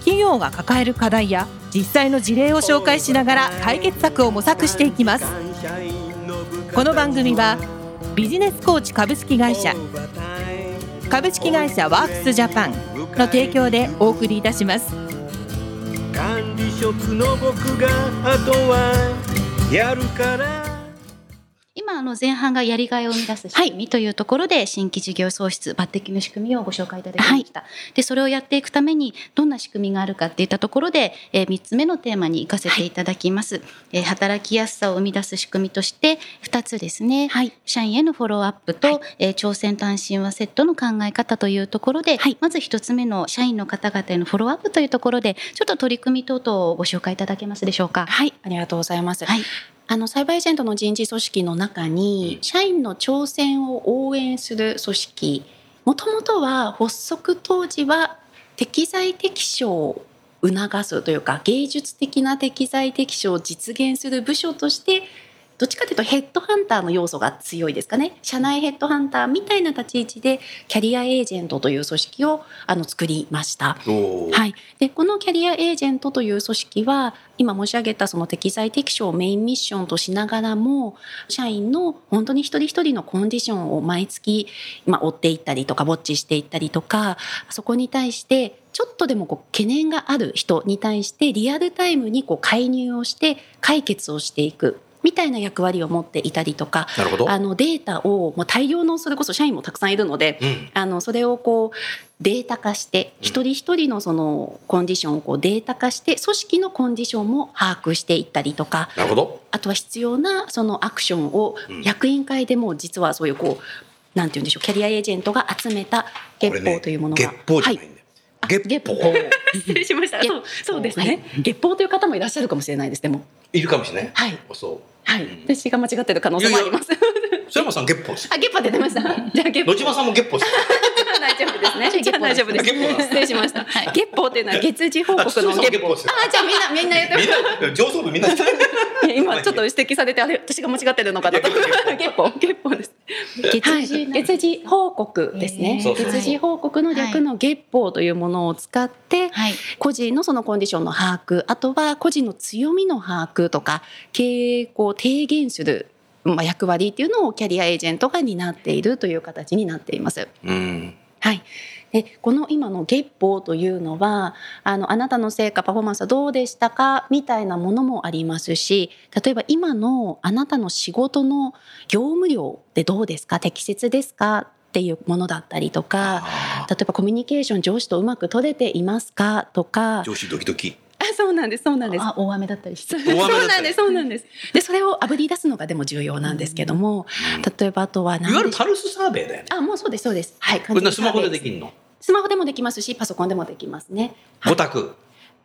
企業が抱える課題や実際の事例を紹介しながら解決策を模索していきます。この番組はビジネスコーチ株式会社株式会社ワークスジャパンの提供でお送りいたします。管理職の僕があとはやるから。今あの前半がやりがいを生み出す仕組みというところで新規事業創出抜擢の仕組みをご紹介いただきました、でそれをやっていくためにどんな仕組みがあるかっていったところで、えー、3つ目のテーマに行かせていただきます、えー働きやすさを生み出す仕組みとして2つですね、はい。社員へのフォローアップと、えー挑戦単身はセットの考え方というところで、まず1つ目の社員の方々へのフォローアップというところでちょっと取り組み等々をご紹介いただけますでしょうか？はい、ありがとうございます。はいあのサイバーエージェントの人事組織の中に、社員の挑戦を応援する組織。もともとは発足当時は適材適所を促すというか芸術的な適材適所を実現する部署としてどっちかというとヘッドハンターの要素が強いですかね。社内ヘッドハンターみたいな立ち位置でキャリアエージェントという組織をあの作りました。はい、でこのキャリアエージェントという組織は今申し上げたその適材適所をメインミッションとしながらも社員の本当に一人一人のコンディションを毎月、まあ、追っていったりとかウォッチしていったりとかそこに対してちょっとでもこう懸念がある人に対してリアルタイムにこう介入をして解決をしていくみたいな役割を持っていたりとかなるほど。あのデータをもう大量のそれこそ社員もたくさんいるので、うん。あのそれをこうデータ化してうん。一人一人のそのコンディションをこうデータ化して組織のコンディションも把握していったりとかなるほど。あとは必要なそのアクションをうん。役員会でも実はそういうこうなんて言うんでしょうキャリアエージェントが集めた月報というものが、月報じゃない月報。月報。失礼しました。月そうそうですね、月報という方もいらっしゃるかもしれないですでも。いるかもしれない。はい。そはい、うん私が間違ってる可能性もありますう。曽山さん月報です。あ月報出てましたじゃあ月報野島さんも月報です。大丈夫ですね。じゃあ大丈夫です。月報だ失礼しました。月報っていうのは月次報告の月報。あ、じゃあみんなみんな言ってみんな上層部みんな。今ちょっと指摘されてあれ私が間違ってるのかなと。月報月報です。月はい次な月次報告ですね月次報告の略の月報というものを使って。はい個人のそのコンディションの把握あとは個人の強みの把握とか経営を提言する、まあ、役割っていうのをキャリアエージェントが担っているという形になっています。うん。はい。でこの今の月報というのはあのあなたの成果パフォーマンスはどうでしたか？みたいなものもありますし例えば今のあなたの仕事の業務量ってどうですか？適切ですか？っていうものだったりとかあ例えばコミュニケーション上司とうまく取れていますか？とかー上司ドキドキ。あそうなんですそうなんですあ大雨だったりしてそうなんですそうなんですでそれをあぶり出すのがでも重要なんですけども例えばあとはい何わゆるパルスサーベイだよね。あもうそうですそうですはいこれなスマホでできるの？スマホでもできますし、パソコンでもできますね。五択。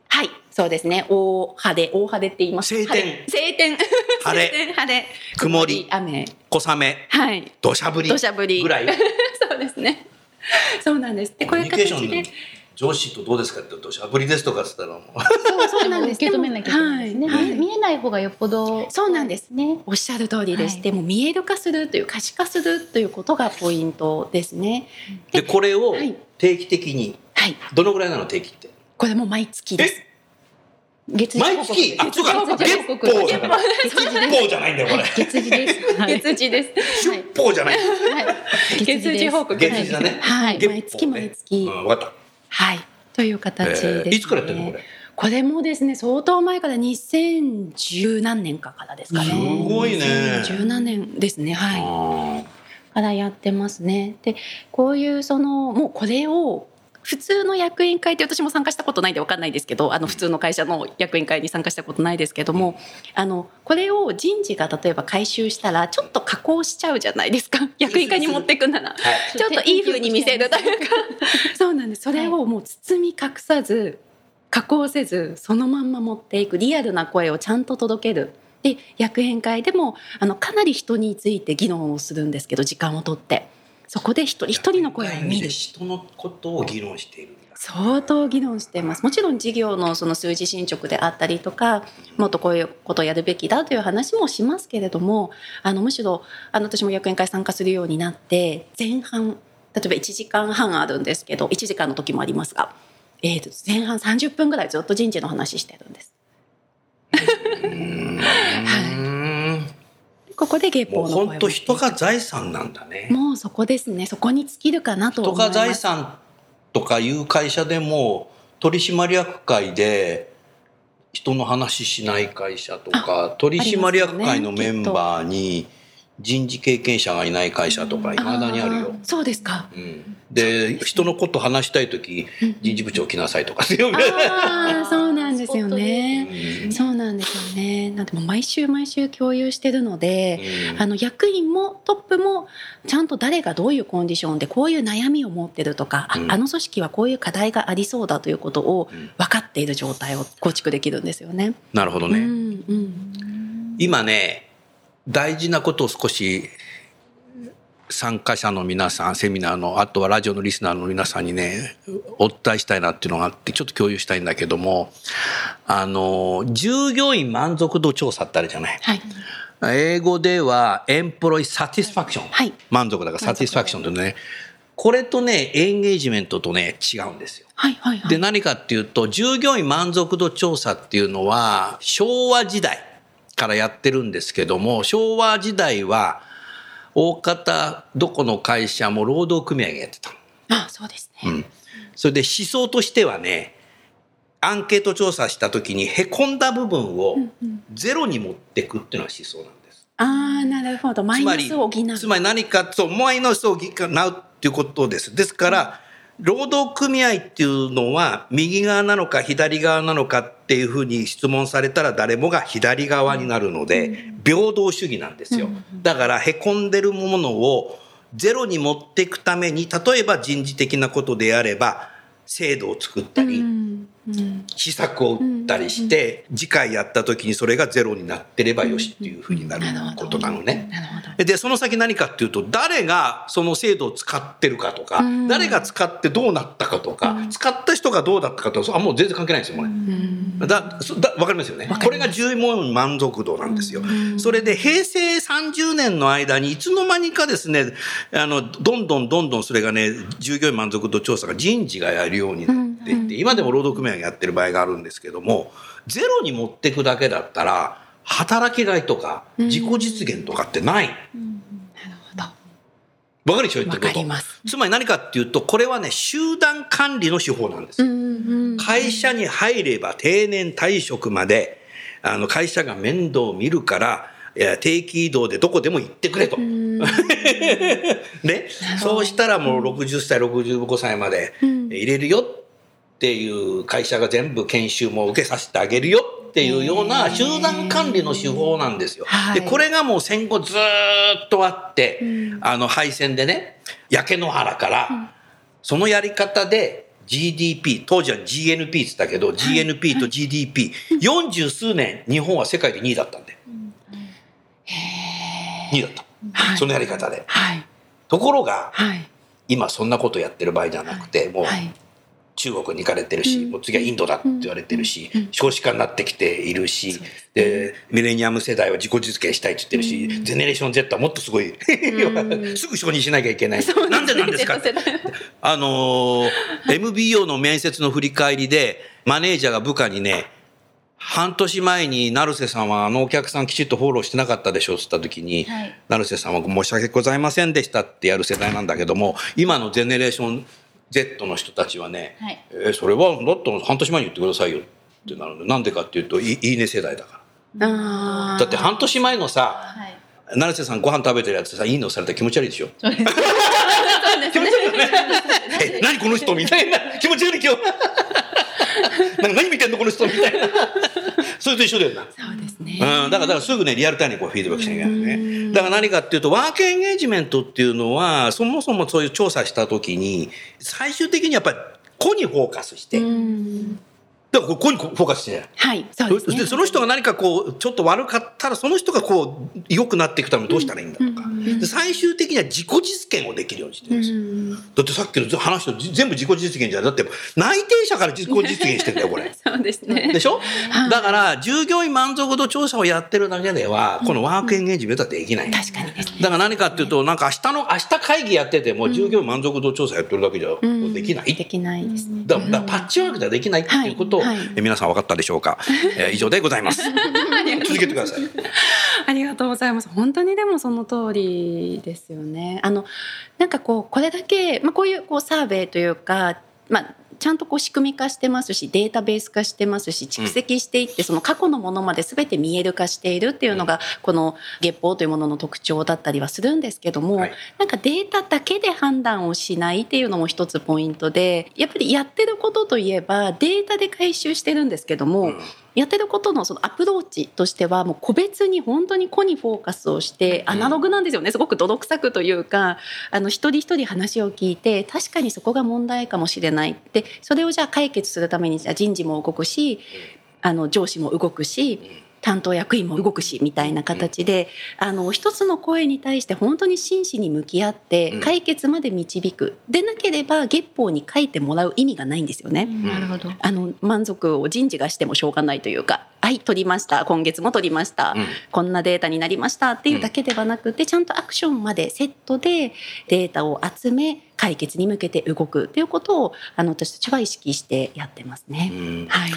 はい、そうですね。大晴れ、大晴れって言います。晴天晴天。晴れ 晴れ。曇り雨。小雨。はい。土砂降り。土砂降り。ぐらい。そうですね。そうなんです。で、こコういう形で。上司とどうですかって言うと土砂降りですとかっつったらもう。そうそうなんです。受け止めなきゃいけないですね、はい見えない方がよっぽどそうなんですねおっしゃる通りです。はいでも見える化するという可視化するということがポイントですね。でこれをはい定期的にはい。どのぐらいなの定期って？これも毎月です。月毎月？あそうか月次報告月報だから月次です月報じゃないんだよこれ。月次です、はい月次です。はい出報じゃない。はい、月次報告月次だね。はい。ね毎月毎月。うん、分かっはい。というた。形です、ねえーいつからやってるのこれ？これもですね相当前から2010何年かからですかね。すごいね2010何年ですねはい。あからやってますね。でこういうそのもうこれを普通の役員会って私も参加したことないんで分かんないですけどあの普通の会社の役員会に参加したことないですけどもあのこれを人事が例えば回収したらちょっと加工しちゃうじゃないですか。役員会に持っていくなら。ーはい。ちょっといい風に見せるというかそうなんです。それをもう包み隠さず加工せずそのまんま持っていくリアルな声をちゃんと届ける。で役員会でもあのかなり人について議論をするんですけど時間をとってそこで一人一人の声を見る。人のことを議論している。相当議論しています。もちろん事業のその数字進捗であったりとかもっとこういうことをやるべきだという話もしますけれどもあのむしろあの私も役員会参加するようになって前半例えば1時間半あるんですけど1時間の時もありますが、えー、と前半30分ぐらいずっと人事の話してるんです。うん ここで月報の声を本当人が財産なんだねもうそこですねそこに尽きるかなと人が思います。財産とかいう会社でも取締役会で人の話しない会社とか取締役会のメンバーに人事経験者がいない会社とかいまだにあるよ。ーそうですか。うん、で人のこと話したい時人事部長来なさいとかそうなんですよね。なんですよね。なんでもう毎週毎週共有してるので、あの役員もトップもちゃんと誰がどういうコンディションでこういう悩みを持ってるとか、あうんあの組織はこういう課題がありそうだということをうん分かっている状態を構築できるんですよね。なるほどね。うんうん今ね大事なことを少し参加者の皆さんセミナーのあとはラジオのリスナーの皆さんにねお伝えしたいなっていうのがあってちょっと共有したいんだけどもあの従業員満足度調査ってあるじゃないはい英語ではエンプロイサティスファクション、はい満足だからサティスファクションとねこれとねエンゲージメントとね違うんですよ。はいはいはい。で何かっていうと従業員満足度調査っていうのは昭和時代からやってるんですけども昭和時代は大方どこの会社も労働組合がやってたの。あそうですね。うんそれで思想としてはねアンケート調査した時にへこんだ部分をゼロに持っていくっていうのが思想なんです。ああなるほどマイナスを補う。つまり何かとマイナスを補うっていうことです。ですから、労働組合っていうのは右側なのか左側なのかっていうふうに質問されたら誰もが左側になるので、平等主義なんですよ。だから、へこんでるものをゼロに持っていくために、例えば人事的なことであれば、制度を作ったり、施策を打ったりして、次回やった時にそれがゼロになってればよしっていうふうになることなのね。で、その先何かっていうと、誰がその制度を使ってるかとか、うん誰が使ってどうなったかとか、使った人がどうだったかとか、あもう全然関係ないんですよ、これ。うん。だそだわかりますよね。これが従業員満足度なんですよ。それで平成30年の間にいつの間にかですね、あの、どんどんどんどんそれがね、従業員満足度調査が人事がやるようになっていって、今でも労働組合がやってる場合があるんですけども、ゼロに持っていくだけだったら、働きがいとか自己実現とかってない。なるほど。わかるでしょ言ってること。ります。つまり何かっていうと、これはね、集団管理の手法なんです会社に入れば定年退職まで、あの、会社が面倒を見るから、定期移動でどこでも行ってくれと。ね。そうしたらもう60歳、65歳まで入れるよっていう会社が全部研修も受けさせてあげるよっていうような集団管理の手法なんですよ。はい。で、これがもう戦後ずーっとあって、あの、敗戦でね、焼け野原から、そのやり方で GDP、当時は GNP って言ったけど、GNP と GDP、40数年、日本は世界で2位だったんで。2位だった。はい。そのやり方で。はい。ところが、はい。今そんなことやってる場合じゃなくて、もうはい中国に行かれてるし、もう次はインドだって言われてるし、少子化になってきているし、で、ミレニアム世代は自己実現したいって言ってるし、ゼネレーション Z はもっとすごい、すぐ承認しなきゃいけない。なんでなんですかって。あのー MBO の面接の振り返りで、マネージャーが部下にね、半年前に成瀬さんはあのお客さんきちっとフォローしてなかったでしょって言った時に、はい。成瀬さんは申し訳ございませんでしたってやる世代なんだけども、今のゼネレーション Z の人たちはね、はいえーそれはだって半年前に言ってくださいよってなるので、なんでかっていうと、いいいね世代だから。だって半年前のさ、はい成瀬さんご飯食べてるやつさ、いいのされたら気持ち悪いでしょ？気持ち悪いよね。え、何この人みたいな。気持ち悪い今日。なんか何見てんのこの人みたいな。それと一緒だよな。そうですねうん、だからだからすぐねリアルタイムにこうフィードバックしなきゃいけないね。だから何かっていうとワークエンゲージメントっていうのはそもそもそういう調査した時に最終的にやっぱり個にフォーカスして、うんだからここにフォーカスして。はい、そうですね。でその人が何かこうちょっと悪かったらその人がこう良くなっていくためにどうしたらいいんだとか、で最終的には自己実現をできるようにしてるんですよ、だってさっきの話と全部自己実現じゃだって内定者から自己実現してんだよこれ。そうですね。でしょ、だから従業員満足度調査をやってるだけではこのワークエンゲージメントはできない、確かに。だから何かっていうとなんか明日の明日会議やってても従業員満足度調査やってるだけじゃできない、できないですね。だからパッチワークではできないっていうことを、え皆さん分かったでしょうか、えー以上でございます。続けてください。ありがとうございます。本当にでもその通りですよね。あのなんかこうこれだけまあこういうこうサーベイというかまあちゃんとこう仕組み化してますしデータベース化してますし蓄積していってその過去のものまで全て見える化しているっていうのがこの月報というものの特徴だったりはするんですけども、はい。なんかデータだけで判断をしないっていうのも一つポイントでやっぱりやってることといえばデータで回収してるんですけども、うんやってることのそのアプローチとしてはもう個別に本当に個にフォーカスをしてアナログなんですよね。すごく泥臭くというかあの一人一人話を聞いて確かにそこが問題かもしれないでそれをじゃあ解決するためにじゃあ人事も動くしあの上司も動くし担当役員も動くしみたいな形で、あの一つの声に対して本当に真摯に向き合ってうん。解決まで導く、でなければ月報に書いてもらう意味がないんですよね。なるほど。あの満足を人事がしてもしょうがないというか「はい取りました。今月も取りました、うん。こんなデータになりました」っていうだけではなくてちゃんとアクションまでセットでデータを集め解決に向けて動くっていうことをあの私たちは意識してやってますね。うん。はい、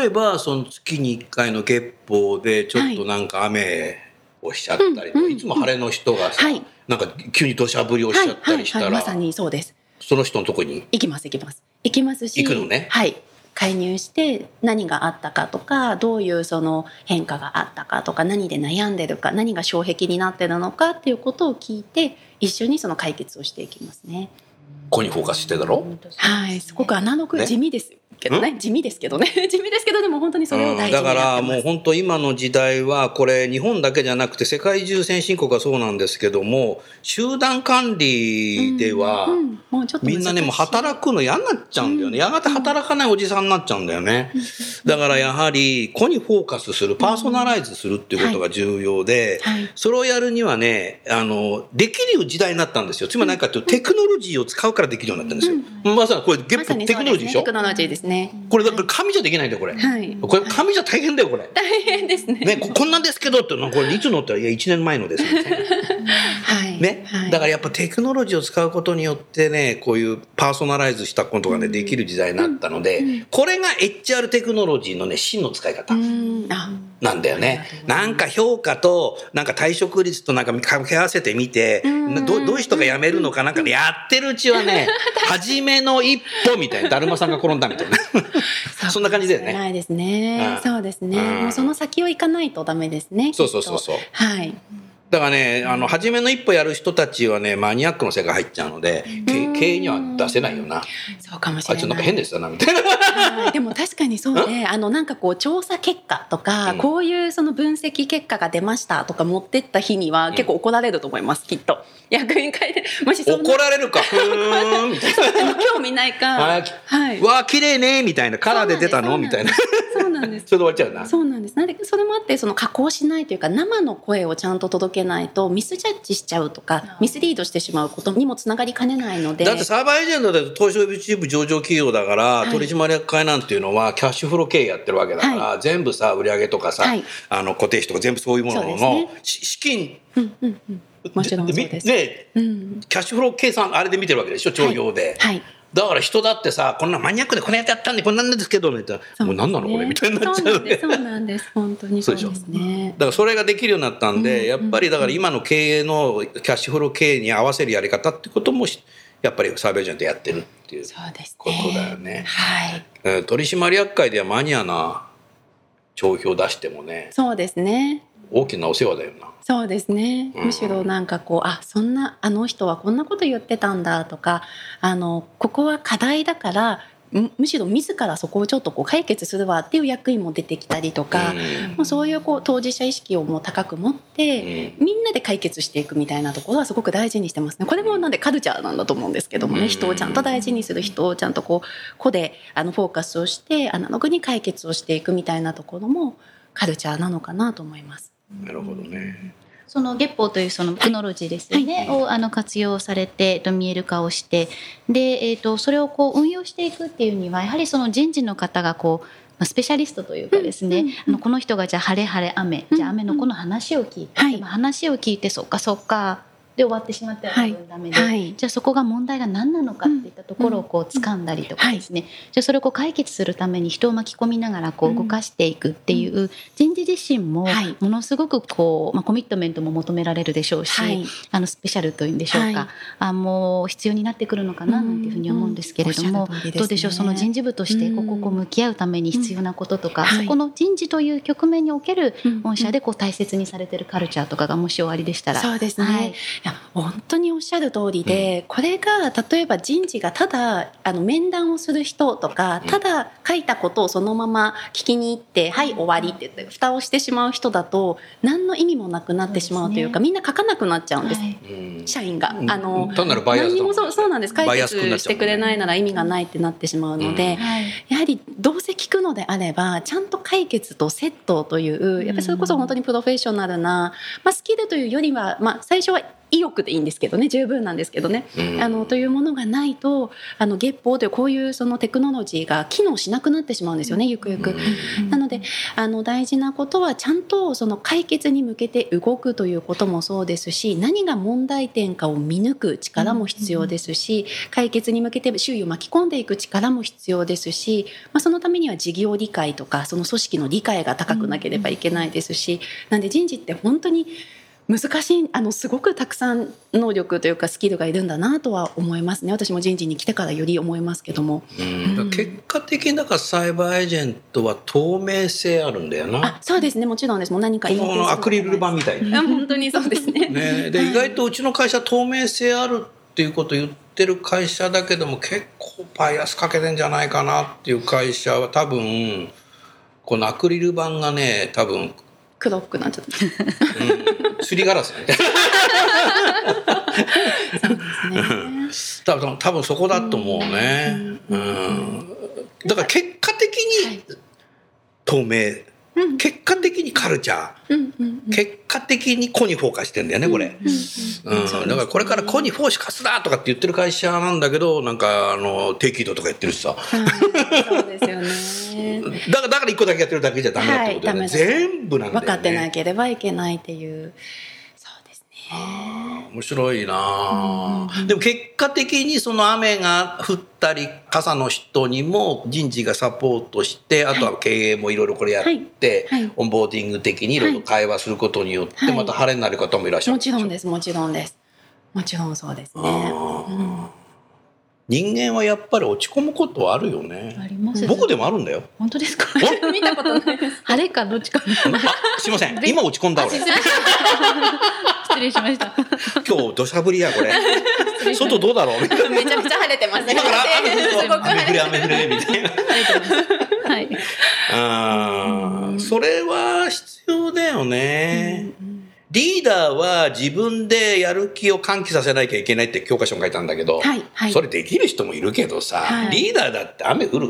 例えばその月に1回の月報でちょっとなんか雨をしちゃったりとか、うんうんいつも晴れの人がさ、はい。なんか急に土砂降りをしちゃったりしたら、はいはいはい、まさにそうですその人のとこに行きます行きます行きますし行くのねはい介入して何があったかとかどういうその変化があったかとか何で悩んでるか何が障壁になってるのかっていうことを聞いて一緒にその解決をしていきますね。ここにフォーカスしてだろ、はい、すごくアナログね。地味ですけどね。地味ですけどね。地味ですけどでも本当にそれを大事にやってだ。からもう本当今の時代はこれ日本だけじゃなくて世界中先進国はそうなんですけども集団管理ではうんうん。もうちょっとみんなねもう働くの嫌になっちゃうんだよね。やがて働かないおじさんになっちゃうんだよね。だからやはり個にフォーカスするパーソナライズするっていうことが重要ではい。それをやるにはねあのできる時代になったんですよ。つまり何かというとテクノロジーを使うからできるようになったんですよ。まさにこれゲッまさにプテクノロジーでしょ？テクノロジーですね。これだから紙じゃできないんだよこれはい。これ紙じゃ大変だよこれ。大変ですね。ね、ここんなんですけどってのこれいつのっていや1年前のですみたいなはい。ね、はい、だからやっぱテクノロジーを使うことによってねこういうパーソナライズしたことがねできる時代になったので、これが HR テクノロジーのね真の使い方なんだよね。なんか評価となんか退職率となんか掛け合わせてみてなどどういう人が辞めるのかなんかねやってるうちはね 初めの一歩みたいなだるまさんが転んだみたいなそんな感じだよね。ないですね。うんそうですね。うんもうその先を行かないとダメですね。そうそうそうそうはい。だからね、あの、初めの一歩やる人たちはね、マニアックの世界入っちゃうので、け経営には出せないよな。そうかもしあいつなんかれない。変ですよな、みたいな。はいでも確かにそうで、あのなんかこう調査結果とか、うんこういうその分析結果が出ましたとか持ってった日には結構怒られると思います、きっと。役員会でもし怒られるか、ふーん、みたいでも興味ないか。あはいな。。わあ、綺麗ね、みたいな。カラーで出たの？みたいな。そうなんです。それで終わっちゃうな。そうなんです。なんでそれもあってその加工しないというか生の声をちゃんと届けないとミスジャッジしちゃうとかミスリードしてしまうことにもつながりかねないので。だってサーバーエージェントで東証一部上場企業だから、い取締役会なんていうのはキャッシュフロー経営やってるわけだから、全部さ売上とかさ、はいあの固定費とか全部そういうものの、ねし資金うんうんうん。もちろんそうです。ねうん。キャッシュフロー計算あれで見てるわけでしょ帳票で、はい。だから人だってさこんなマニアックでこれやってやったんでこんなんですけどねってもう何なのこれ？みたいになっちゃうねそうなんです。本当にそうですね。だからそれができるようになったんで、うんやっぱりだから今の経営のキャッシュフロー経営に合わせるやり方ってこともしやっぱりサーベージェントやってるっていうそうですね。ことだよね。はい。えー取締役会ではマニアな帳票出してもねそうですね。大きなお世話だよな。そうですね。うんむしろなんかこう、あ、そんな、あの人はこんなこと言ってたんだとか、あの、ここは課題だから、むむしろ自らそこをちょっとこう解決するわっていう役員も出てきたりとか、もうそういうこう当事者意識をもう高く持って、みんなで解決していくみたいなところはすごく大事にしてますね。これもなんでカルチャーなんだと思うんですけどもね、うん人をちゃんと大事にする人をちゃんとこう個であのフォーカスをしてアナログに解決をしていくみたいなところもカルチャーなのかなと思います。なるほどね。その月報というそのテクノロジーですよね、をあの活用されてと見える化をして。で、えっとそれをこう運用していくっていうにはやはりその人事の方がこうまあスペシャリストというかですね、うんうんあのこの人がじゃあ晴れ晴れ雨、じゃあ雨のこの話を聞いて、はい。でも話を聞いてそっかそっかで終わってしまったら多分ダメで、はい。じゃあそこが問題が何なのかっていったところをこう掴んだりとかですね、じゃあそれをこう解決するために人を巻き込みながらこう動かしていくっていう人事自身もはい。ものすごくこう、まあ、コミットメントも求められるでしょうし、はい。あのスペシャルというんでしょうか、はい。あもう必要になってくるのかななんていうふうに思うんですけれども、どうでしょうその人事部としてうん。こここう向き合うために必要なこととか、そこの人事という局面におけるうん御社でこう大切にされてるカルチャーとかがもしおありでしたら。そうですね、はい本当におっしゃる通りで、これが例えば人事がただあの面談をする人とかただ書いたことをそのまま聞きに行って「はい終わり」って言って蓋をしてしまう人だと何の意味もなくなってしまうというかそうみんな書かなくなっちゃうんです、はい。うん。社員が。うん。あの単なるバイアス何にもそうそうなんです。解バイアスくんなっちゃう決してくれないなら意味がないってなってしまうので、やはりどうせ聞くのであればちゃんと解決とセットというやっぱりそれこそ本当にプロフェッショナルな、まあ、スキルというよりは、まあ、最初は意欲でいいんですけどね十分なんですけどね、うん。あのというものがないとあの月報というこういうそのテクノロジーが機能しなくなってしまうんですよねゆくゆく。なのであの大事なことはちゃんとその解決に向けて動くということもそうですし何が問題点かを見抜く力も必要ですし解決に向けて周囲を巻き込んでいく力も必要ですし、まあ、そのためには事業理解とかその組織の理解が高くなければいけないですしなんで人事って本当に難しいあのすごくたくさん能力というかスキルがいるんだなとは思いますね私も人事に来てからより思いますけども。うん結果的にだからサイバーエージェントは透明性あるんだよな。あそうですねもちろんですもう何かこのアクリル板みたいな。あ本当にそうですね。ね、で意外とうちの会社透明性あるっていうことを言ってる会社だけども結構バイアスかけてんじゃないかなっていう会社は多分このアクリル板がね多分、黒くなっちゃった。うん、すりガラスね。多分多分そこだと思うね。うん、だから結果的に透明、結果的にカルチャー。結果的に個にフォーカスしてんだよねこれ。うん、だからこれから個にフォーカスだとかって言ってる会社なんだけどなんかあの低軌道とかやってるしさ。はいそうですよね。だからだから一個だけやってるだけじゃダメだってことだよね、全部なんだよね。分かってなければいけないっていう。面白いなあ。でも結果的にその雨が降ったり傘の人にも人事がサポートしてあとは経営もいろいろこれやって、はい。はい。オンボーディング的にいろいろ会話することによって、はい。また晴れになる方もいらっしゃる。もちろんです。もちろんです。もちろんそうですね。人間はやっぱり落ち込むことはあるよあねります。僕でもあるんだよ。本当ですか？見たことないです。晴れかどっちかあ すいません。今落ち込んだ俺失礼しました。今日土砂降りやこれ。外どうだろう？めちゃめちゃ晴れてますね。今から雨降れ雨降れみたいな。はい。あーそれは必要だよね。リーダーは自分でやる気を喚起させなきゃいけないって教科書に書いたんだけど、はいはい。それできる人もいるけどさ、はい。リーダーだって雨降る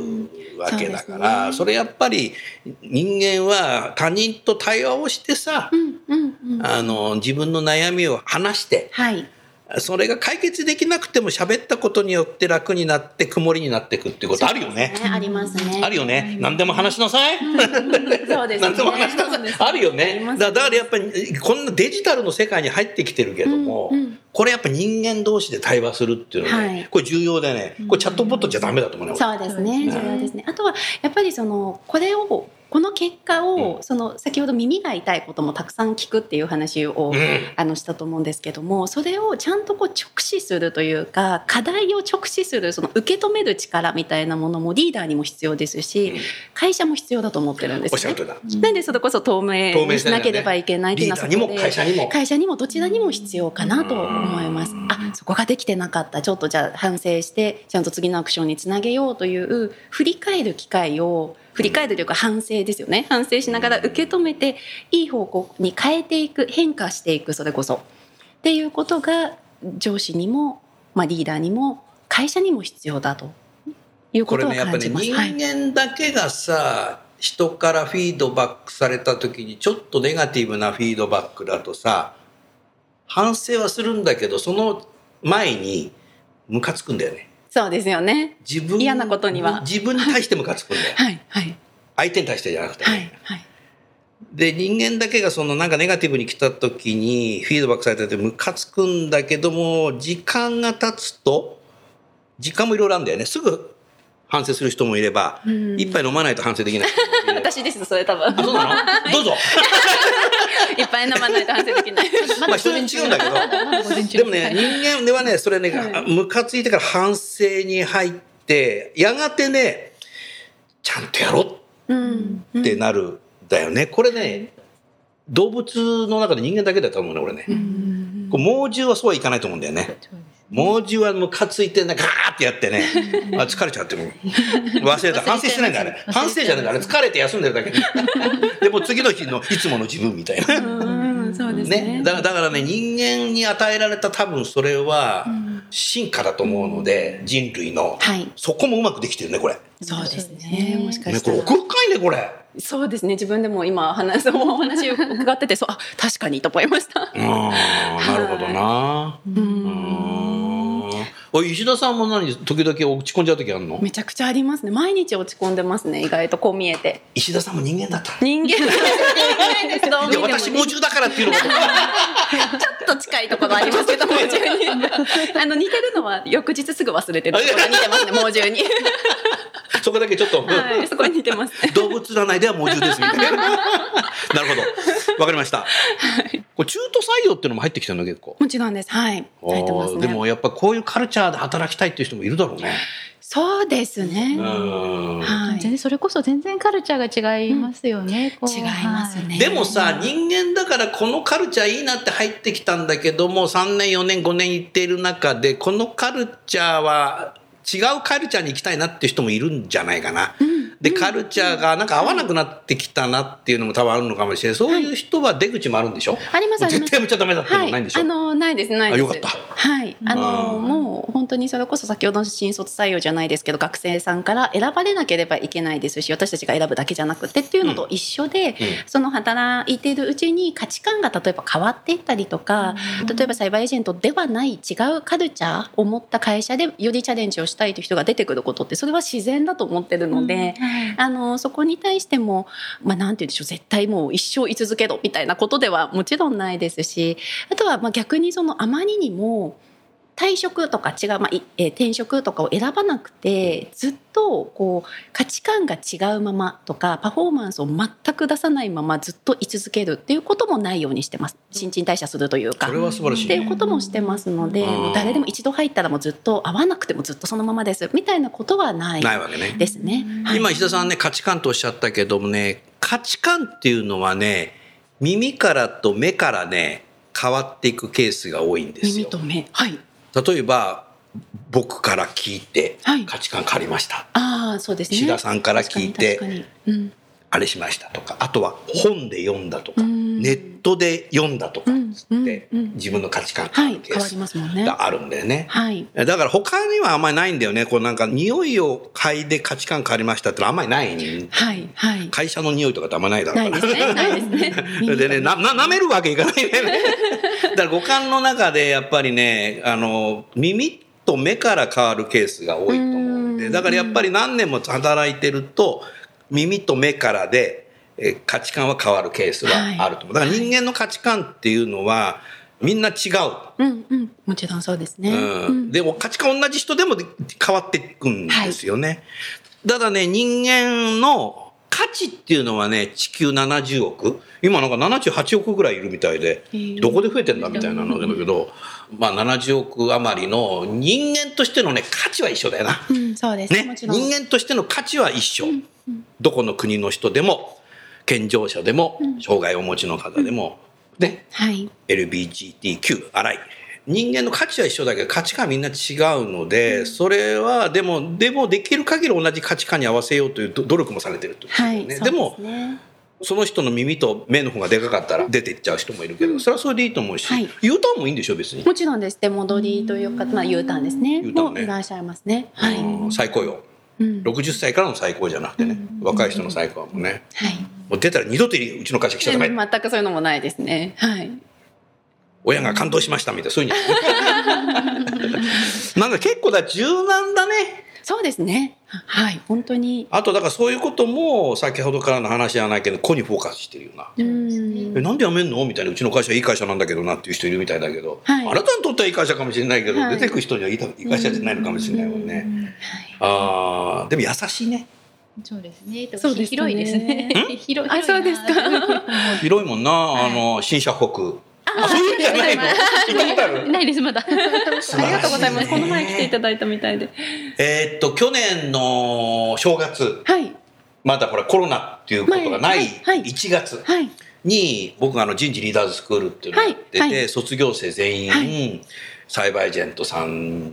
わけだから、ねそれやっぱり人間は他人と対話をしてさ、うんうんうん。あの自分の悩みを話してはい。それが解決できなくても喋ったことによって楽になって曇りになっていくっていうことあるよね。ありますね。あるよね。何でも話しなさい。そうですね。何でも話しなさい。あるよね。だだからやっぱりこんなデジタルの世界に入ってきてるけども、うんうんこれやっぱ人間同士で対話するっていうのはね、はいこれ重要でね、これチャットボットじゃダメだと思うね。俺そうですね。重要ですね。あとはやっぱりそのこれをこの結果を、その先ほど耳が痛いこともたくさん聞くっていう話を、うんあのしたと思うんですけどもそれをちゃんとこう直視するというか課題を直視するその受け止める力みたいなものもリーダーにも必要ですし、うん会社も必要だと思ってるんですよねおっしゃる。とりだ。なんでそれこそ透明透明にしなければいけないっていうのはリーダーにもそこで会社にも。会社にもどちらにも必要かなと思います。あそこができてなかったちょっとじゃあ反省してちゃんと次のアクションにつなげようという振り返る機会を振り返るというか反省ですよね反省しながら受け止めていい方向に変えていく変化していくそれこそっていうことが上司にも、まあ、リーダーにも会社にも必要だというこをことれね、やっぱね、感じます。人はい間だけがさ、人からフィードバックされた時に、ちょっとネガティブなフィードバックだとさ、反省はするんだけど、その前に、ムカつくんだよね。そうですよね。自分嫌なことには自分に対してムカつくんだよ。はいはい相手に対してじゃなくて、はいはい。で、人間だけがそのなんかネガティブに来た時に、フィードバックされててムカつくんだけども、時間が経つと、時間もいろいろあるんだよね。すぐ反省する人もいれば、うん一杯飲まないと反省できない。私ですそれ多分。あ、そうなの？どうぞ。いっぱい飲まないと反省できない。まあ人に違うんだけど。でもね、人間ではね、それね、はムカついてから反省に入って、やがてね、ちゃんとやろうってなるんだよね。これね、動物の中で人間だけだと思うね、俺ね。猛獣はそうはいかないと思うんだよね。猛獣はムカついてね、ガーってやってね、あ疲れちゃってもう忘れた。反省してないんだ、あれ。反省じゃないんだ、あれ。疲れて休んでるだけ。でも次の日のいつもの自分みたいな。うんそうですねね。だからだからね人間に与えられた多分それは進化だと思うので、人類の、はい。そこもうまくできてるねこれ、そうですね。もしかね、したら。これ奥深いねこれそうですね。自分でも今話すお話を伺ってて、そうあ確かにと思いました。うんなるほどなううん石田さんも何時々落ち込んじゃう時あるの？めちゃくちゃありますね。毎日落ち込んでますね。意外とこう見えて。石田さんも人間だった人間 いや私猛獣だからっていうのが ちょっと近いところありますけど、猛獣に。あの似てるのは翌日すぐ忘れてるところが似てますね。猛獣に。そこだけちょっと、はい、そこに似てますね。動物占いでは猛獣ですみたいななるほどわかりました、これ中途採用っていうのも入ってきたの結構もちろんです。はい。入ってますね。でもやっぱこういうカルチャーで働きたいっていう人もいるだろうね。そうですね。うんはい。全然それこそ全然カルチャーが違いますよね。こう違いますね。でもさ人間だからこのカルチャーいいなって入ってきたんだけども3年4年5年行っている中でこのカルチャーは違うカルチャーに行きたいなっていう人もいるんじゃないかな。でカルチャーがなんか合わなくなってきたなっていうのも多分あるのかもしれない。そういう人は出口もあるんでしょ、ありますあります。絶対やめちゃダメだってい。うのないんでしょ、あのないですないです。あよかった。はい、あのうん。もう本当にそれこそ先ほどの新卒採用じゃないですけど学生さんから選ばれなければいけないですし私たちが選ぶだけじゃなくてっていうのと一緒で、その働いているうちに価値観が例えば変わっていったりとか、例えばサイバーエージェントではない違うカルチャーを持った会社でよりチャレンジをしたいという人が出てくることってそれは自然だと思ってるので。あのそこに対しても、まあ、なんて言うんでしょう絶対もう一生居続けろみたいなことではもちろんないですしあとはまあ逆にそのあまりにも退職とか違う、まあいえー転職とかを選ばなくてずっとこう価値観が違うままとかパフォーマンスを全く出さないままずっと居続けるっていうこともないようにしてます新陳代謝するというかそれは素晴らしいねっていうこともしてますので、うん誰でも一度入ったらもうずっと合わなくてもずっとそのままですみたいなことはないないわけね。ですね。はい今石田さんね価値観とおっしゃったけどもね価値観っていうのはね耳からと目からね変わっていくケースが多いんですよ。耳と目。はい。例えば僕から聞いてはい価値観変わりました、ああ、そうですね。石田さんから聞いてあれしましたとかあとは本で読んだとか、うんネットで読んだとかって、自分の価値観があるんだよね。はい。だから他にはあんまりないんだよね。こうなんか匂いを嗅いで価値観変わりましたってあんまりない。はい。はい。会社の匂いとかってあんまないだろうから。ないですね。ないですね。でね、な、な、舐めるわけいかないよね。だから五感の中でやっぱりね、あの、耳と目から変わるケースが多いと思うんで、うんだからやっぱり何年も働いてると、耳と目からで、えー価値観は変わるケースはあると思う。だから人間の価値観っていうのは、みんな違う。うんうん。もちろんそうですね。うん、でも価値観同じ人でも変わっていくんですよね。ただね人間の価値っていうのはね、地球70億？今なんか78億ぐらいいるみたいで、どこで増えてんだみたいなのだけど、まあ70億余りの人間としてのね、価値は一緒だよな。うん、そうです。ね？人間としての価値は一緒。どこの国の人でも、健常者でも、障害をお持ちの方でも、ね、はい。LBGTQ、荒い。人間の価値は一緒だけど価値観はみんな違うので、それはでもでもできる限り同じ価値観に合わせようという努力もされてるってことですはい。でもすねその人の耳と目の方がでかかったら出ていっちゃう人もいるけど、それはそれでいいと思うし、はい U ターンもいいんでしょ別に、もちろんです。出戻りというか、まあ U ターンですね。もいらっしゃいますね。はい。うん再雇用うん60歳からの再雇用じゃなくてね、若い人の再雇用もねはい。もう出たら二度とうちの会社来ちゃダメ全くそういうのもないですね。はい。親が感動しましたみたいなそういうの なんか結構だ柔軟だねそうですね。はい。本当に。あとだからそういうことも先ほどからの話じゃないけど個にフォーカスしてるよな。うん。えなんで辞めんの？みたいなうちの会社いい会社なんだけどなっていう人いるみたいだけど、はいあなたにとってはいい会社かもしれないけど、はい出てく人にはいい会社じゃないのかもしれないもんね。あーでも優しいねそうですね。そうですね広いですね。広い。あそうですか 広いもんな、あの新社北あそういうんじゃないの？行ったことある？ないですまだ。素ありがとうございます。この前来ていただいたみたいで。えーっと去年の正月はい。まだほらコロナっていうことがないはいはい1月はい。に僕があの人事リーダーズスクールっていうのをやってて、はいはい卒業生全員、はサイバージェントさん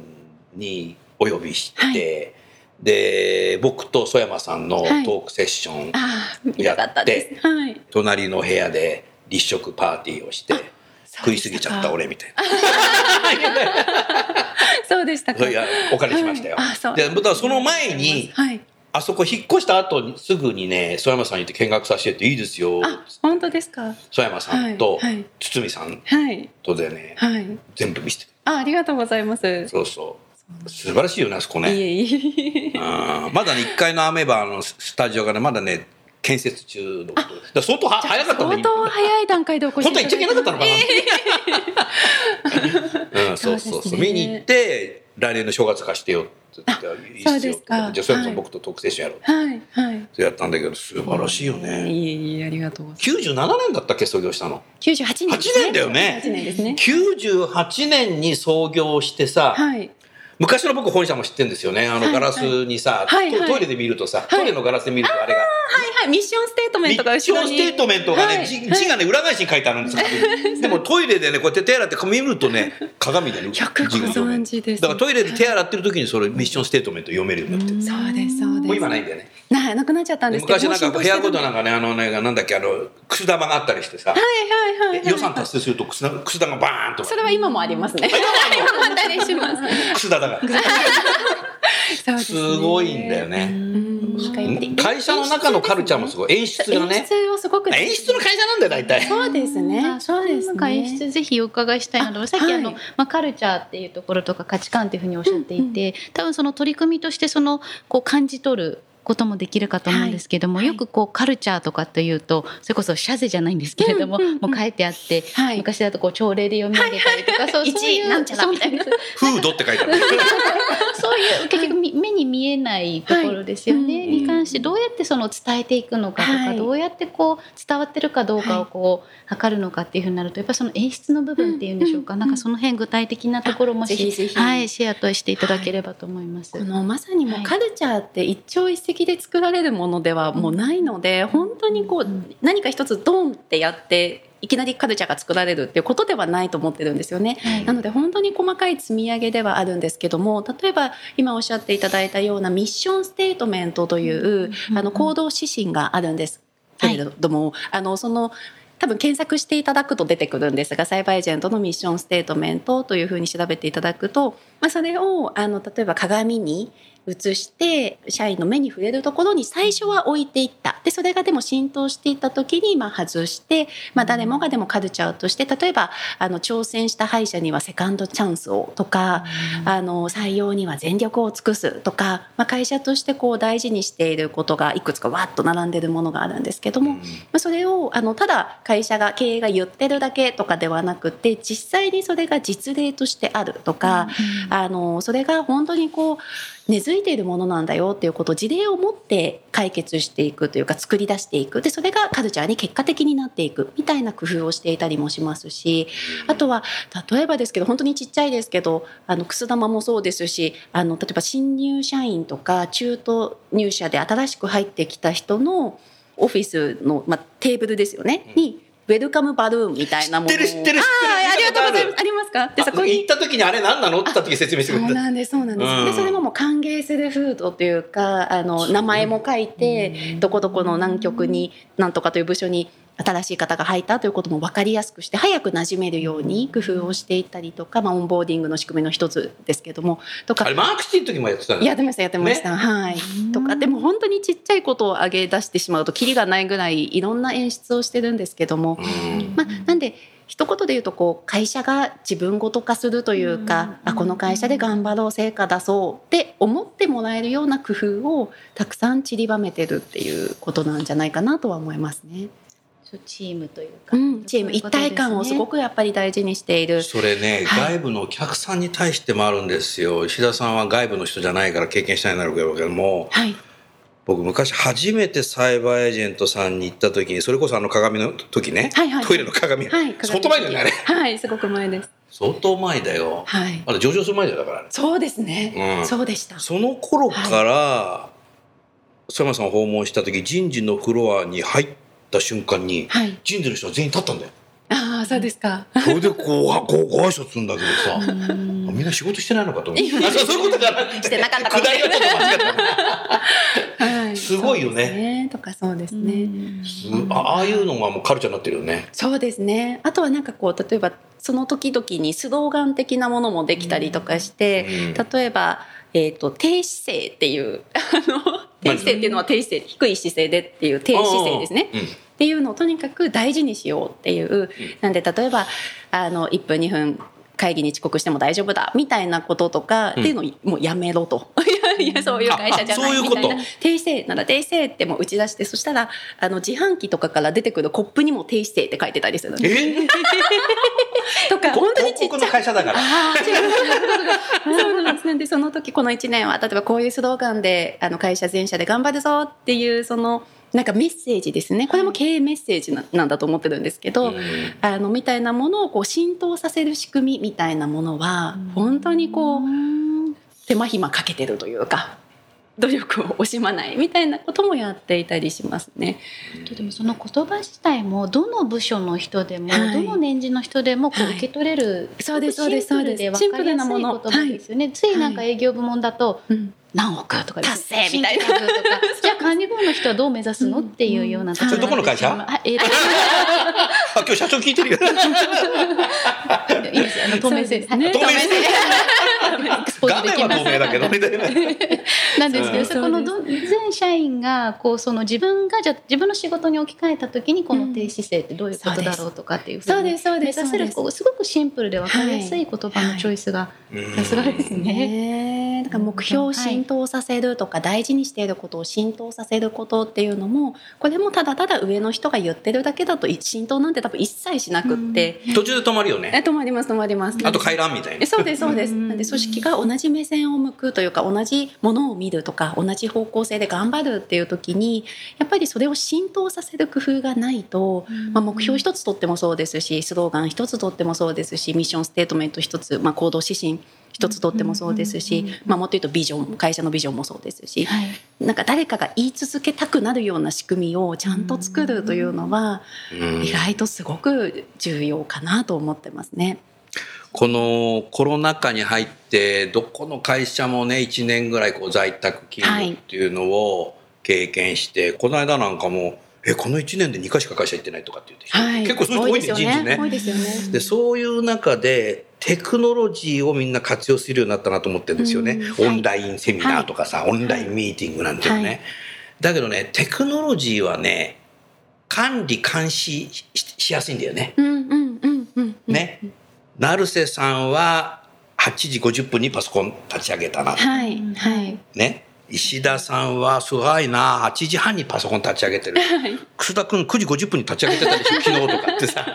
にお呼びして、はいで僕と曽山さんのトはいークセッション、ああ、見たかったです。はい。隣の部屋で立食パーティーをして食いすぎちゃった俺みたいな。そうでしたか。いやお金しましたよ。うでだからその前にはい。あそこ引っ越した後にすぐにね曽山さんに行って見学させてっていいですよあ、本当ですか？曽山さんとはいはい堤さんはい。とでねはい。全部見せてあ、ありがとうございます。そうそう素晴らしいよねあそこね。いえいえ。うんまだね1階のアメーバのススタジオがねまだね建設中のこと。相当は早かった相当早い段階でお越し本当は行っちゃいけなかったのかな、うん、そうそうそう。見に行って来年の正月貸してよって言っていいっすよ。そうですか。じゃあそれこそはい。僕と特製ションやろう。はい。はい。やったんだけど素晴らしいよね、いえいえ、ありがとうございます。97年だったっけ創業したの？九十八年。8年だよね。八年ですね。98年に創業してさ、はい。昔の僕本社も知ってるんですよねあのはいガラスにさ、はいはいトトイレで見るとさ、いトイレのガラスで見るとあれがはいはい。ミッションステートメントがミッションス。テートメントがね、はい字字がね裏返しに書いてあるんですよでもトイレでねこうやって手洗って見るとね鏡でね字よくご存知です。だからトイレで手洗ってる時にそれミッションステートメント読めるようになってるそうですそうです。もう今ないんだよねななくなっちゃったんですけど。昔なんか部屋ごとなんか。かねあのねなんだっけあのくす玉があったりしてさ、はいはいはいはい。予算達成するとくす玉くす玉がバーンとそれは今もありますね。今もあったりします。くす玉だからすねすごいんだよねうん会社の中のカルチャーもすごい演出が演ね出をすごく。演出の会社なんだよ大体そうですね。あそうですね。演出ぜひお伺いしたいなと。さっきあの、はいまあカルチャーっていうところとか価値観っていうふうにおっしゃっていて、多分その取り組みとしてそのこう感じ取る。こともできるかと思うんですけども、はい。よくこうカルチャーとかというとそれこそシャゼじゃないんですけれども、うんうんうん。もう書いてあって、はい。昔だとこう朝礼で読み上げたりとか、そう一そういうなんちゃら。みたいなフードって書いてある。そういう結局み目に見えないところですよね、はい。に関してどうやってその伝えていくのかとか、はい。どうやってこう伝わってるかどうかをこう測るのかっていうふうになるとやっぱりその演出の部分っていうんでしょうか、うん。なんかその辺具体的なところもしぜひぜひ。はい、シェアとしていただければと思います。このまさにもカルチャーって一朝一夕で作られるものではもうないので、本当にこう何か一つドンってやっていきなりカルチャーが作られるっていうことではないと思ってるんですよね。はい。なので本当に細かい積み上げではあるんですけども例えば今おっしゃっていただいたようなミッションステートメントという、うんあの行動指針があるんですけれども、あのその多分検索していただくと出てくるんですがサイバーエージェントのミッションステートメントというふうに調べていただくと、まあ、それをあの例えば鏡に映して社員の目に触れるところに最初は置いていった。でそれがでも浸透していった時にまあ外して、まあ、誰もがでもカルチャーとして例えばあの挑戦した歯医者にはセカンドチャンスをとか、あの採用には全力を尽くすとか、まあ、会社としてこう大事にしていることがいくつかわっと並んでるものがあるんですけども、まあ、それをあのただ会社が経営が言ってるだけとかではなくて実際にそれが実例としてあるとか、あのそれが本当にこう根付いているものなんだよっていうことを事例を持って解決していくというか作り出していく。でそれがカルチャーに結果的になっていく。みたいな工夫をしていたりもしますし。あとは例えばですけど本当にちっちゃいですけどあのくす玉もそうですしあの例えば新入社員とか中途入社で新しく入ってきた人のオフィスの、まあ、テーブルですよね、にウェルカムバルーンみたいなもの。知ってる知ってる知ってる。あありがとうございます。ありますか？でそこに。行った時にあれ何なの？って説明してくれた。そうなんですそうなんです、うんでそれももう歓迎するフードというかあの名前も書いてどこどこの南極になんとかという部署に新しい方が入ったということも分かりやすくして早く馴染めるように工夫をしていったりとか、まあ、オンボーディングの仕組みの一つですけどもとかあれマークシティの時もやってたんだ。やってましたやってました、はいとかでも本当にちっちゃいことを上げ出してしまうとキリがないぐらいいろんな演出をしてるんですけども、うん。まあ、なんで一言で言うとこう会社が自分ごと化するというか、あこの会社で頑張ろう成果出そうって思ってもらえるような工夫をたくさん散りばめてるっていうことなんじゃないかなとは思いますね。チームというか、うん、チーム一体感をすごくくやっぱり大事にしている。それね、はい。外部のお客さんに対してもあるんですよ。石田さんは外部の人じゃないから経験しないなるけども。はい、僕昔初めてサイバーエージェントさんに行った時にそれこそあの鏡の時ね、はいはいトイレの鏡、はい、相当前だよねあれ。はい、すごく前です。相当前だよ、はい、まだ上場する前だよだからね。そうですね。うん。そうでした。その頃から、佐山さんを訪問した時人事のフロアに入った瞬間に、はい。人事の人は全員立ったんだよああ、そうですか。それでこうはこうご挨拶するんだけどさみんな仕事してないのかと思ってあそうそういうことじゃなしてなかったかも下りはちょっと間違ったねはい。すごいよねね。とかそうですね。すあああいうのがもうカルチャーになってるよねそうですね。あとはなんかこう例えばその時々にスローガン的なものもできたりとかして、うん例えば。えー、と低姿勢っていうあの低姿勢っていうのは低姿勢低い姿勢でっていう低姿勢ですね。うんっていうのをとにかく大事にしようっていう、なんで例えばあの1分2分会議に遅刻しても大丈夫だみたいなこととか、うん。っていうのをもうやめろと。いやいやそういう会社じゃないみたいな。低姿勢なら低姿勢ってもう打ち出してそしたらあの自販機とかから出てくるコップにも低姿勢って書いてたりするんですえ？とか本当にちっちゃい。会社だから。そうなんです。なんでその時この1年は例えばこういうスローガンであの会社全社で頑張るぞっていうそのなんかメッセージですね。これも経営メッセージななんだと思ってるんですけど、うんあのみたいなものをこう浸透させる仕組みみたいなものは本当にこう手間暇かけてるというか努力を惜しまないみたいなこともやっていたりしますね。でもその言葉自体もどの部署の人でも、はい。どの年次の人でもこうはい。受け取れる、そうですごくシンプルで分かりやす。いシンプルなもの。ですよね、ついなんか営業部門だとうん何億とか達成みたいな。じゃあ管理部門の人はどう目指すのっていうようなところそれどこの会社？あえー。今日社長聞いてるよ。いいですあの透明性。ですね。透明性。画面は透明だけどみたいな なんですけど、うん。そこのど全社員がこうその自分がじゃ自分の仕事に置き換えた時にこの低姿勢ってどういうことだろうとかっていうふそうですそうです目指せるこうすごくシンプルで分かりやすい言葉のチョイスがさすがですね。ねだから目標を浸透させるとか大事にしていることを浸透させることっていうのもこれもただただ上の人が言ってるだけだと浸透なんて多分一切しなくって、途中で止まるよえね止まります止まります。あと回覧みたいな。えそうですそうです。うん。なんで組織が同じ目線を向くというか同じものを見るとか同じ方向性で頑張るっていう時にやっぱりそれを浸透させる工夫がないと、まあ、目標一つとってもそうですしスローガン一つとってもそうですしミッションステートメント一つ、まあ、行動指針一つとってもそうですし、まあ、もっと言うとビジョン会社のビジョンもそうですし、はい。なんか誰かが言い続けたくなるような仕組みをちゃんと作るというのはうん。意外とすごく重要かなと思ってますね。このコロナ禍に入ってどこの会社もね1年ぐらいこう在宅勤務っていうのを経験して、この間なんかもえこの1年で2回しか会社行ってないとかって言って人、はい、結構そういう人多いねです人事ね。多いですよね。でそういう中でテクノロジーをみんな活用するようになったなと思ってるんですよね、オンラインセミナーとかさ、オンラインミーティングなんていうのね、はい。だけどねテクノロジーはね管理監視ししやすいんだよね、うんうんうんうん。ね成瀬さんは8時50分にパソコン立ち上げたな、はいはい。ね。石田さんはすごいな。8時半にパソコン立ち上げてる。楠田君9時50分に立ち上げてたでしょ 昨日とかってさ。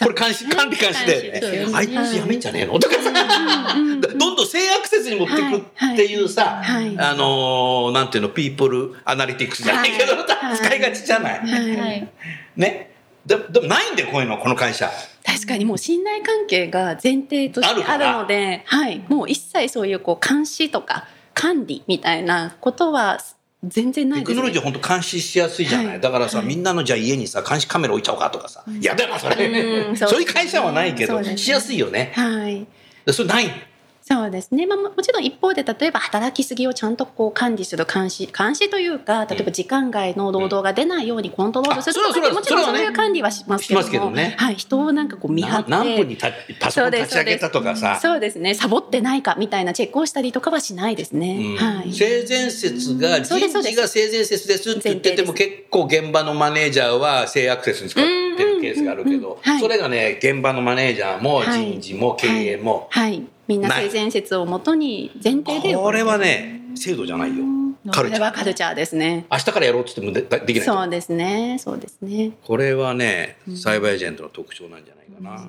これ監視、管理監視で、ね、あいつやめんじゃねえの？とかさ。どんどん性アクセスに持っていくっていうさ、あのー、なんていうの、ピープルアナリティクスじゃないけど、使いがちじゃない。ね。ででもないんだよ、こういうの、この会社。確かにもう信頼関係が前提としてあるので、はい、もう一切そういうこう監視とか管理みたいなことは全然ないです、ね、テクノロジー本当監視しやすいじゃない、はい、だからさ、はい、みんなのじゃあ家にさ監視カメラ置いちゃおうかとかさ、いやでもそれ、うん、そういう会社はないけど、ね、しやすいよね。はい。それないそうですね、まあ、もちろん一方で例えば働きすぎをちゃんとこう管理する監視監視というか例えば時間外の労働が出ないようにコントロールするとか、うん、もちろんそういう管理はしますけども、どね、はい、人をなんかこう見張って何分にパソコン立ち上げたとかさ。そうですねサボってないかみたいなチェックをしたりとかはしないですね、うん、はい、性善説が人事が性善説ですって言ってても結構現場のマネージャーは性アクセスに使ってるケースがあるけど、それがね現場のマネージャーも人事も経営も、はい、はいみんな性善説をもとに前提でこれはね制度じゃないよ。カルチャー。はカルチャーですね。明日からやろうって言ってもできない。そうですね。そうですね。これはねサイバーエージェントの特徴なんじゃないかな、